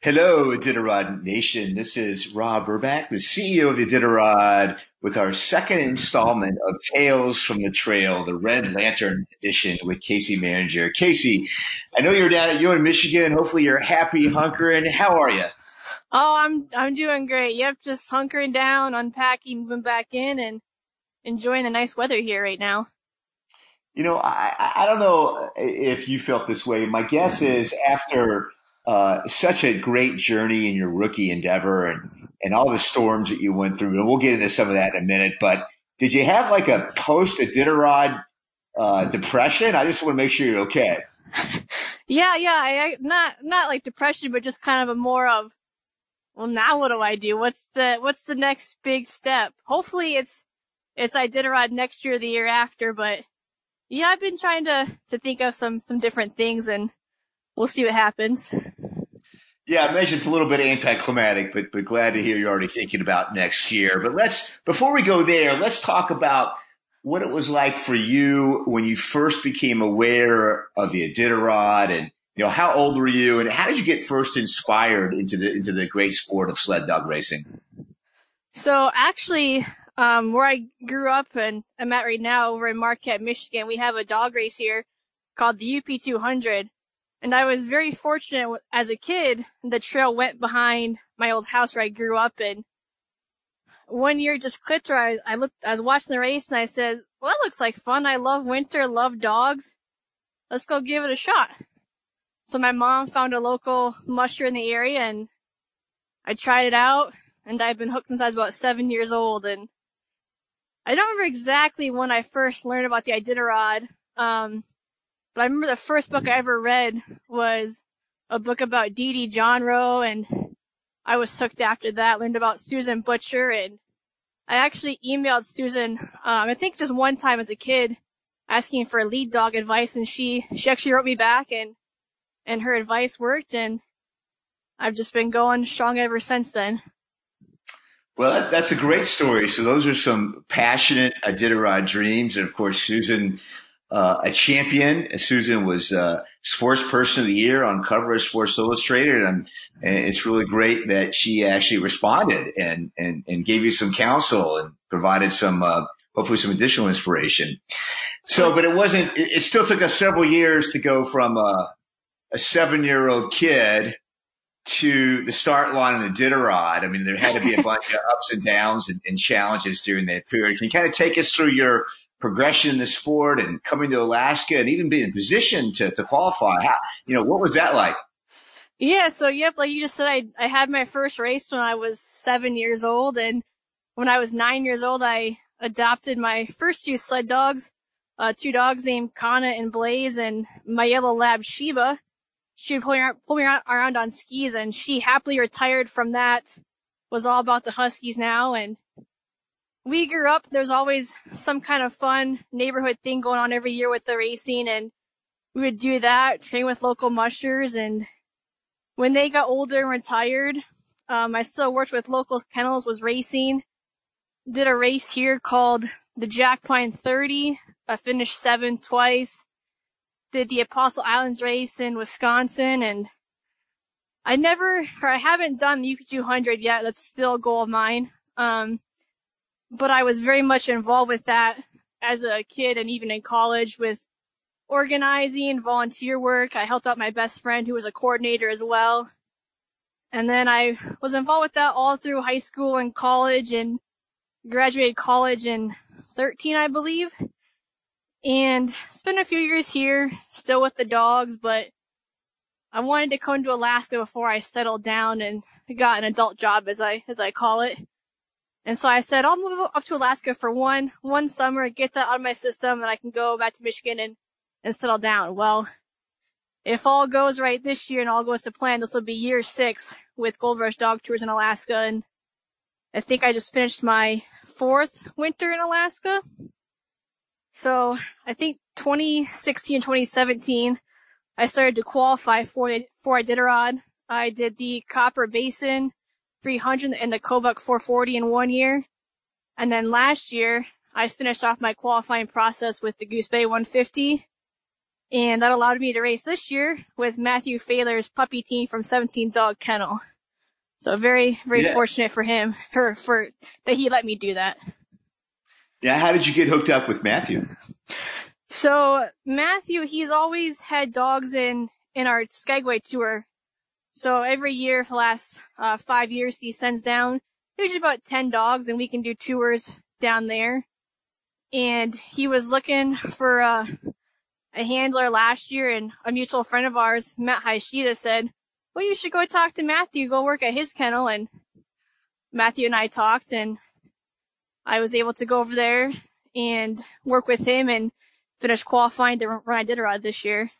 Hello, Iditarod Nation. This is Rob Urbach, the CEO of the Iditarod, with our second installment of Tales from the Trail, the Red Lantern edition with Kaci Murringer. Kaci, I know you're down at you in Michigan. Hopefully you're happy, hunkering. How are you? Oh, I'm I'm doing great. Yep, just hunkering down, unpacking, moving back in, and enjoying the nice weather here right now. You know, I I don't know if you felt this way. My guess is after uh, such a great journey in your rookie endeavor and, and all the storms that you went through. And we'll get into some of that in a minute. But did you have like a post Iditarod uh, depression? I just want to make sure you're okay. yeah, yeah. I, not not like depression, but just kind of a more of, well, now what do I do? What's the what's the next big step? Hopefully, it's it's Iditarod next year, the year after. But yeah, I've been trying to to think of some some different things and we'll see what happens. Yeah, I mentioned it's a little bit anticlimactic, but but glad to hear you're already thinking about next year. But let's before we go there, let's talk about what it was like for you when you first became aware of the Iditarod and you know how old were you and how did you get first inspired into the into the great sport of sled dog racing? So actually, um, where I grew up and I'm at right now over in Marquette, Michigan, we have a dog race here called the UP 200 and I was very fortunate as a kid. The trail went behind my old house where I grew up and one year just clicked where I, I looked, I was watching the race and I said, well, that looks like fun. I love winter, love dogs. Let's go give it a shot. So my mom found a local musher in the area and I tried it out and I've been hooked since I was about seven years old and I don't remember exactly when I first learned about the Iditarod. Um, but I remember the first book I ever read was a book about Dee Dee Jonrowe and I was hooked after that, learned about Susan Butcher and I actually emailed Susan, um, I think just one time as a kid asking for lead dog advice and she, she actually wrote me back and, and her advice worked and I've just been going strong ever since then. Well, that's, that's a great story. So those are some passionate Iditarod dreams. And of course, Susan uh, a champion. Susan was uh, Sports Person of the Year on cover of Sports Illustrated, and, and, it's really great that she actually responded and and, and gave you some counsel and provided some uh, hopefully some additional inspiration. So, but it wasn't. It, it still took us several years to go from a, a seven year old kid to the start line of the Iditarod. I mean, there had to be a bunch of ups and downs and, and challenges during that period. Can you kind of take us through your progression in the sport and coming to Alaska and even being in position to, to qualify. How, you know, what was that like? Yeah. So, yep, like you just said, I, I had my first race when I was seven years old. And when I was nine years old, I adopted my first few sled dogs, uh, two dogs named Kana and Blaze and my yellow lab Sheba. She would pull me, around, pull me around on skis and she happily retired from that, was all about the Huskies now. And we grew up, there's always some kind of fun neighborhood thing going on every year with the racing and we would do that, train with local mushers and when they got older and retired, um, I still worked with local kennels, was racing, did a race here called the Jack Pine 30. I finished seventh twice, did the Apostle Islands race in Wisconsin and I never, or I haven't done the UP 200 yet. That's still a goal of mine. Um, but I was very much involved with that as a kid and even in college with organizing, volunteer work. I helped out my best friend who was a coordinator as well. And then I was involved with that all through high school and college and graduated college in 13, I believe. And spent a few years here, still with the dogs, but I wanted to come to Alaska before I settled down and got an adult job as I, as I call it. And so I said, I'll move up to Alaska for one, one summer, get that out of my system, and I can go back to Michigan and, and settle down. Well, if all goes right this year and all goes to plan, this will be year six with Gold Rush Dog Tours in Alaska. And I think I just finished my fourth winter in Alaska. So I think 2016 and 2017, I started to qualify for, for Iditarod. I did the Copper Basin 300 and the Kobuk 440 in one year. And then last year, I finished off my qualifying process with the Goose Bay 150. And that allowed me to race this year with Matthew Failor's puppy team from 17 Dog Kennel. So very, very yeah. fortunate for him, her, for, that he let me do that. Yeah. How did you get hooked up with Matthew? So Matthew, he's always had dogs in, in our Skagway tour. So every year for the last, uh, five years, he sends down usually about 10 dogs and we can do tours down there. And he was looking for, uh, a handler last year and a mutual friend of ours, Matt Hayashida said, well, you should go talk to Matthew, go work at his kennel. And Matthew and I talked and I was able to go over there and work with him and finish qualifying to run Iditarod this year.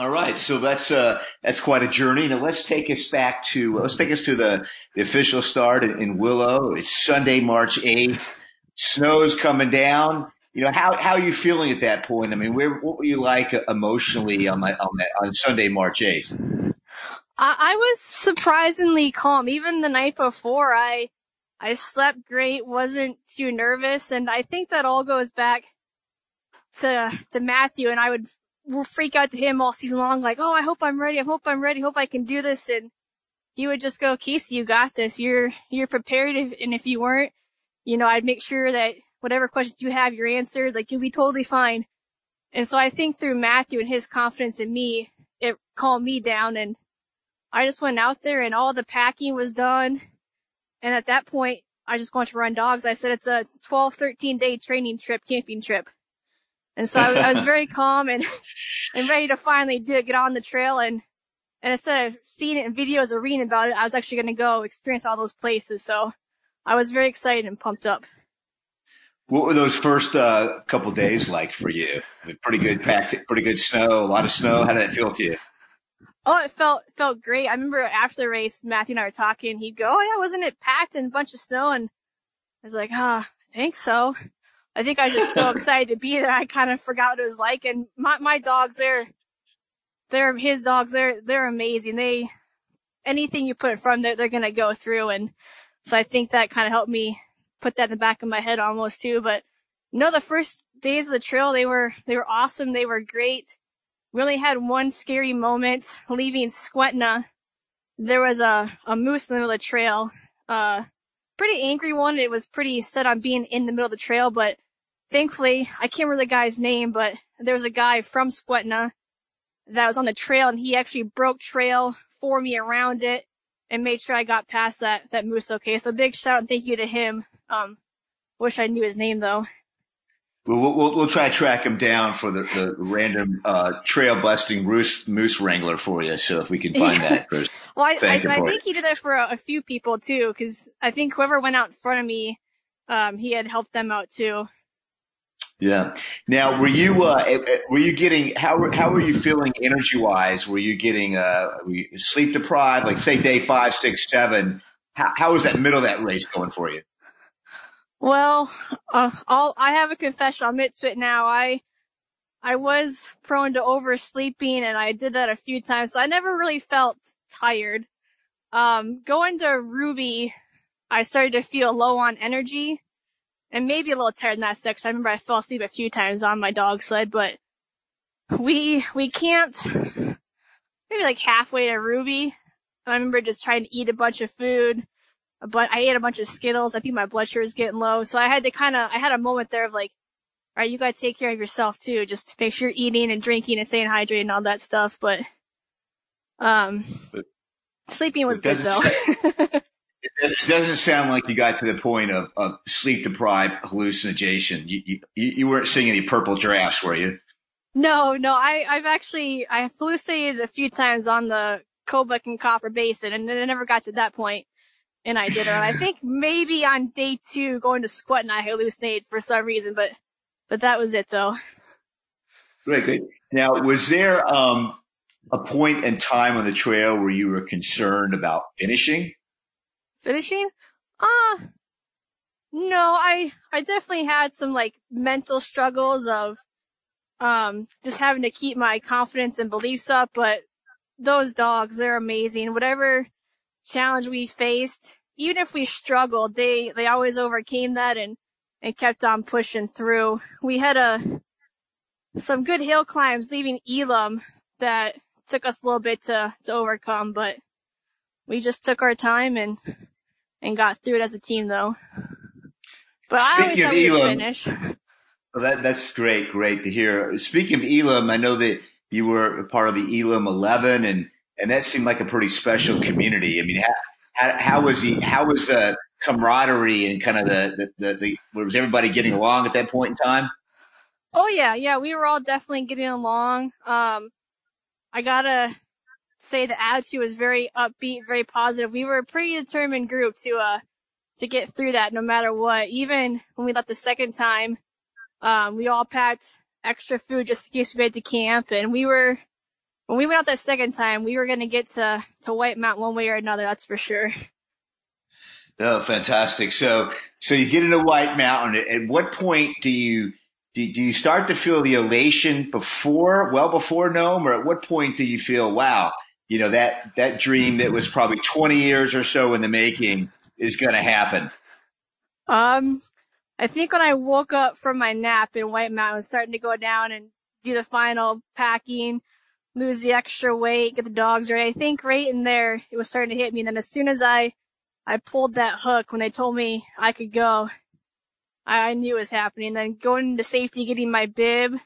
All right, so that's uh, that's quite a journey. Now let's take us back to let's take us to the, the official start in, in Willow. It's Sunday, March eighth. Snow's coming down you know how how are you feeling at that point? I mean, where what were you like emotionally on on that on Sunday, March eighth? I, I was surprisingly calm. Even the night before, I I slept great, wasn't too nervous, and I think that all goes back to to Matthew. And I would freak out to him all season long, like, "Oh, I hope I'm ready. I hope I'm ready. Hope I can do this." And he would just go, "Kaci, you got this. You're you're prepared." And if you weren't, you know, I'd make sure that whatever questions you have, you're answered. Like you'll be totally fine. And so I think through Matthew and his confidence in me, it calmed me down and I just went out there and all the packing was done. And at that point, I just wanted to run dogs. I said it's a 12, 13 day training trip, camping trip. And so I, I was very calm and, and ready to finally do it, get on the trail. And, and instead of seeing it in videos or reading about it, I was actually going to go experience all those places. So I was very excited and pumped up. What were those first uh, couple days like for you? Pretty good packed, pretty good snow, a lot of snow. How did that feel to you? Oh, it felt felt great. I remember after the race, Matthew and I were talking. He'd go, "Oh yeah, wasn't it packed and a bunch of snow?" And I was like, "Ah, oh, I think so." I think I was just so excited to be there. I kind of forgot what it was like. And my my dogs, they're they're his dogs. They're they're amazing. They anything you put in front of them, they're, they're gonna go through. And so I think that kind of helped me put that in the back of my head almost too. But no, the first days of the trail, they were, they were awesome. They were great. We only had one scary moment leaving Skwentna. There was a, a moose in the middle of the trail. Uh, pretty angry one. It was pretty set on being in the middle of the trail, but thankfully, I can't remember the guy's name, but there was a guy from Skwentna that was on the trail and he actually broke trail for me around it and made sure I got past that, that moose okay. So big shout and thank you to him. Um, wish I knew his name though. We'll, we'll, we'll try to track him down for the, the random uh, trail busting moose, moose wrangler for you. So if we can find that, first, well, I, I, I think he did that for a, a few people too, because I think whoever went out in front of me, um, he had helped them out too. Yeah. Now, were you uh, were you getting how how were you feeling energy wise? Were you getting uh, were you sleep deprived? Like say day five, six, seven. How, how was that middle of that race going for you? Well, uh, I'll, I have a confession. I'll admit to it now. I, I was prone to oversleeping and I did that a few times. So I never really felt tired. Um, going to Ruby, I started to feel low on energy and maybe a little tired in that section. I remember I fell asleep a few times on my dog sled, but we, we camped maybe like halfway to Ruby. I remember just trying to eat a bunch of food but I ate a bunch of Skittles. I think my blood sugar is getting low. So I had to kind of, I had a moment there of like, all right, you gotta take care of yourself too. Just make sure you're eating and drinking and staying hydrated and all that stuff. But, um, but, sleeping was good though. it doesn't sound like you got to the point of, of sleep deprived hallucination. You, you, you weren't seeing any purple giraffes, were you? No, no, I, I've actually, I hallucinated a few times on the Kobuk and Copper Basin and then it never got to that point and I did it. And I think maybe on day two going to squat and I hallucinated for some reason, but, but that was it though. Great, great. Now, was there, um, a point in time on the trail where you were concerned about finishing? Finishing? Uh, no, I, I definitely had some like mental struggles of, um, just having to keep my confidence and beliefs up, but those dogs, they're amazing. Whatever challenge we faced, even if we struggled, they, they always overcame that and, and kept on pushing through. We had a, some good hill climbs leaving Elim that took us a little bit to, to overcome, but we just took our time and, and got through it as a team though. But Speaking I always we Elim, finish. Well, that, that's great. Great to hear. Speaking of Elim, I know that you were part of the Elim 11 and, and that seemed like a pretty special community. I mean, how, how, was the, how was the camaraderie and kind of the, the, the, the, was everybody getting along at that point in time? Oh yeah, yeah, we were all definitely getting along. Um, I gotta say the attitude was very upbeat, very positive. We were a pretty determined group to, uh, to get through that no matter what. Even when we left the second time, um, we all packed extra food just in case we had to camp and we were, when we went out that second time, we were going to get to, to White Mountain one way or another. That's for sure. Oh, fantastic. So, so you get into White Mountain. At what point do you, do, do you start to feel the elation before, well before Nome, or at what point do you feel, wow, you know, that, that dream that was probably 20 years or so in the making is going to happen? Um, I think when I woke up from my nap in White Mountain, was starting to go down and do the final packing, lose the extra weight, get the dogs ready. I think right in there, it was starting to hit me. And then as soon as I, I pulled that hook when they told me I could go, I, I knew it was happening. Then going into safety, getting my bib,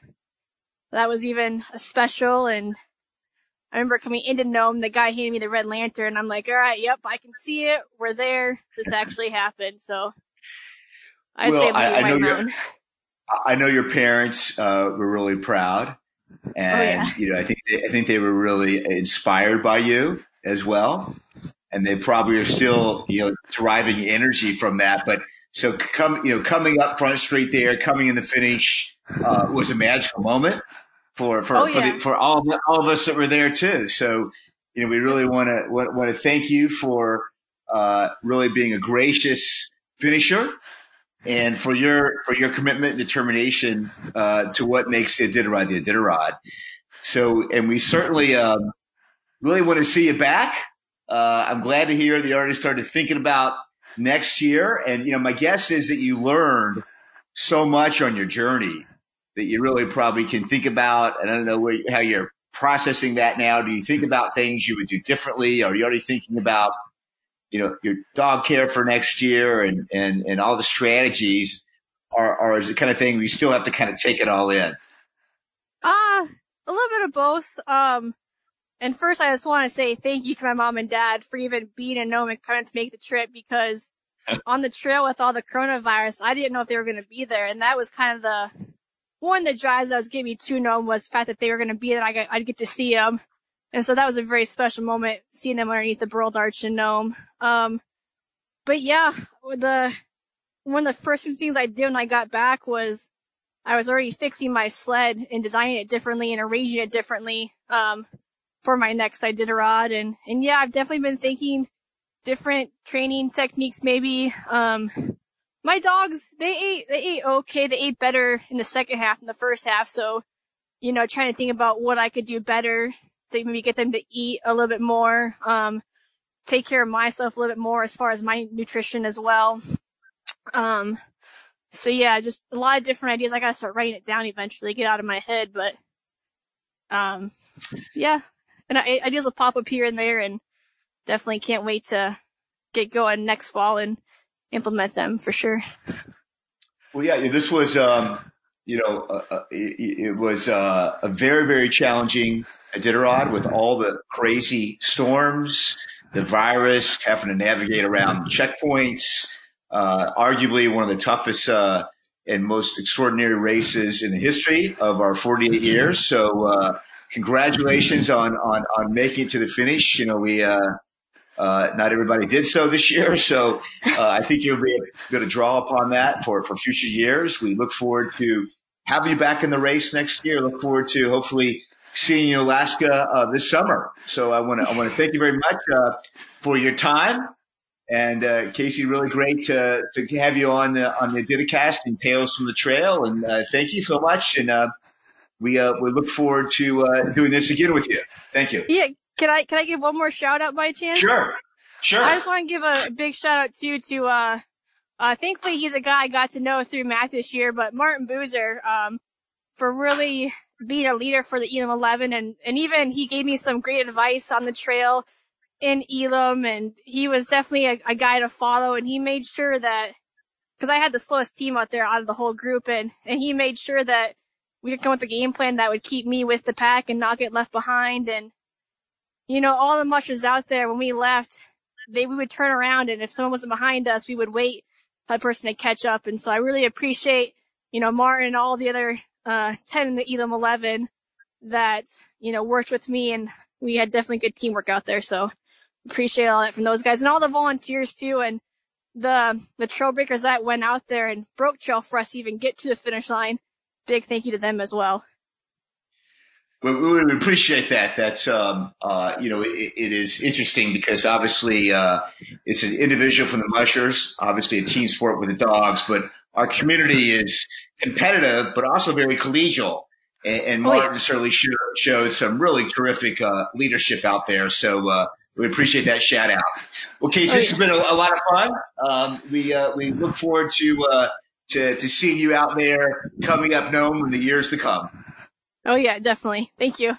that was even a special. And I remember coming into Nome, the guy handed me the red lantern. And I'm like, all right, yep, I can see it. We're there. This actually happened. So I'd well, say I, I know Your, I know your parents uh, were really proud, and oh, yeah. you know I think they, I think they were really inspired by you as well, and they probably are still you know deriving energy from that. But so come, you know, coming up front street there, coming in the finish uh, was a magical moment for for oh, for, yeah. the, for all of, all of us that were there too. So you know, we really want to want to thank you for uh, really being a gracious finisher and for your for your commitment and determination uh, to what makes the Iditarod the Iditarod. So, and we certainly um, really want to see you back. Uh, I'm glad to hear that you already started thinking about next year. And, you know, my guess is that you learned so much on your journey that you really probably can think about. And I don't know where, how you're processing that now. Do you think about things you would do differently? Are you already thinking about, you know, your dog care for next year and, and, and all the strategies? are, is it kind of thing you still have to kind of take it all in? Uh, a little bit of both. Um, and first, I just want to say thank you to my mom and dad for even being in Nome and coming to make the trip because on the trail with all the coronavirus, I didn't know if they were going to be there. And that was kind of the, one of the drives that was getting me to Nome was the fact that they were going to be there. I I'd get to see them. And so that was a very special moment seeing them underneath the Burled Arch in Nome. Um, but yeah, the, one of the first things I did when I got back was I was already fixing my sled and designing it differently and arranging it differently. Um, for my next Iditarod. And, and yeah, I've definitely been thinking different training techniques maybe. Um, my dogs, they ate, they ate okay. They ate better in the second half than the first half. So, you know, trying to think about what I could do better to maybe get them to eat a little bit more. Um, take care of myself a little bit more as far as my nutrition as well. Um, so yeah, just a lot of different ideas. I gotta start writing it down eventually, get out of my head, but, um, yeah, and ideas will pop up here and there and definitely can't wait to get going next fall and implement them for sure. Well, yeah, this was, um, you know, uh, uh it, it, was uh, a very, very challenging Iditarod with all the crazy storms, the virus, having to navigate around checkpoints, uh, arguably one of the toughest uh, and most extraordinary races in the history of our 48 years. So, uh, congratulations on, on, on making it to the finish. You know, we, uh, not everybody did so this year. So, uh, I think you'll be going to draw upon that for, for future years. We look forward to having you back in the race next year. Look forward to hopefully seeing you in Alaska, uh, this summer. So I want to, I want to thank you very much, uh, for your time. And, uh, Kaci, really great to, to have you on the, on the Ditacast and Tales from the Trail. And, thank you so much. And, we uh, we look forward to uh, doing this again with you. Thank you. Yeah, can I can I give one more shout out by chance? Sure, sure. I just want to give a big shout out too to uh, thankfully he's a guy I got to know through math this year, but Martin Buser, um, for really being a leader for the Elim 11. And, and even he gave me some great advice on the trail in Elim. And he was definitely a, a guy to follow. And he made sure that, cause I had the slowest team out there out of the whole group. And, and he made sure that we could come up with a game plan that would keep me with the pack and not get left behind. And, you know, all the mushers out there when we left, they, we would turn around and if someone wasn't behind us, we would wait that person to catch up. And so I really appreciate, you know, Martin and all the other, uh, 10 in the Elim 11 that, you know, worked with me and we had definitely good teamwork out there. So appreciate all that from those guys and all the volunteers too. And the, the trail breakers that went out there and broke trail for us even get to the finish line. Big thank you to them as well. We, we appreciate that. That's um, uh, you know it, it is interesting because obviously uh, it's an individual from the mushers, obviously a team sport with the dogs, but our community is competitive, but also very collegial. And, and Martin oh, yeah. certainly showed, showed, some really terrific uh, leadership out there. So uh, we appreciate that shout out. Well, Case, oh, this has been a, a, lot of fun. Um, we uh, we look forward to, uh, to to seeing you out there coming up, Nome, in the years to come. Oh yeah, definitely. Thank you.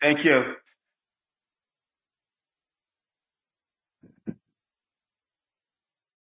Thank you.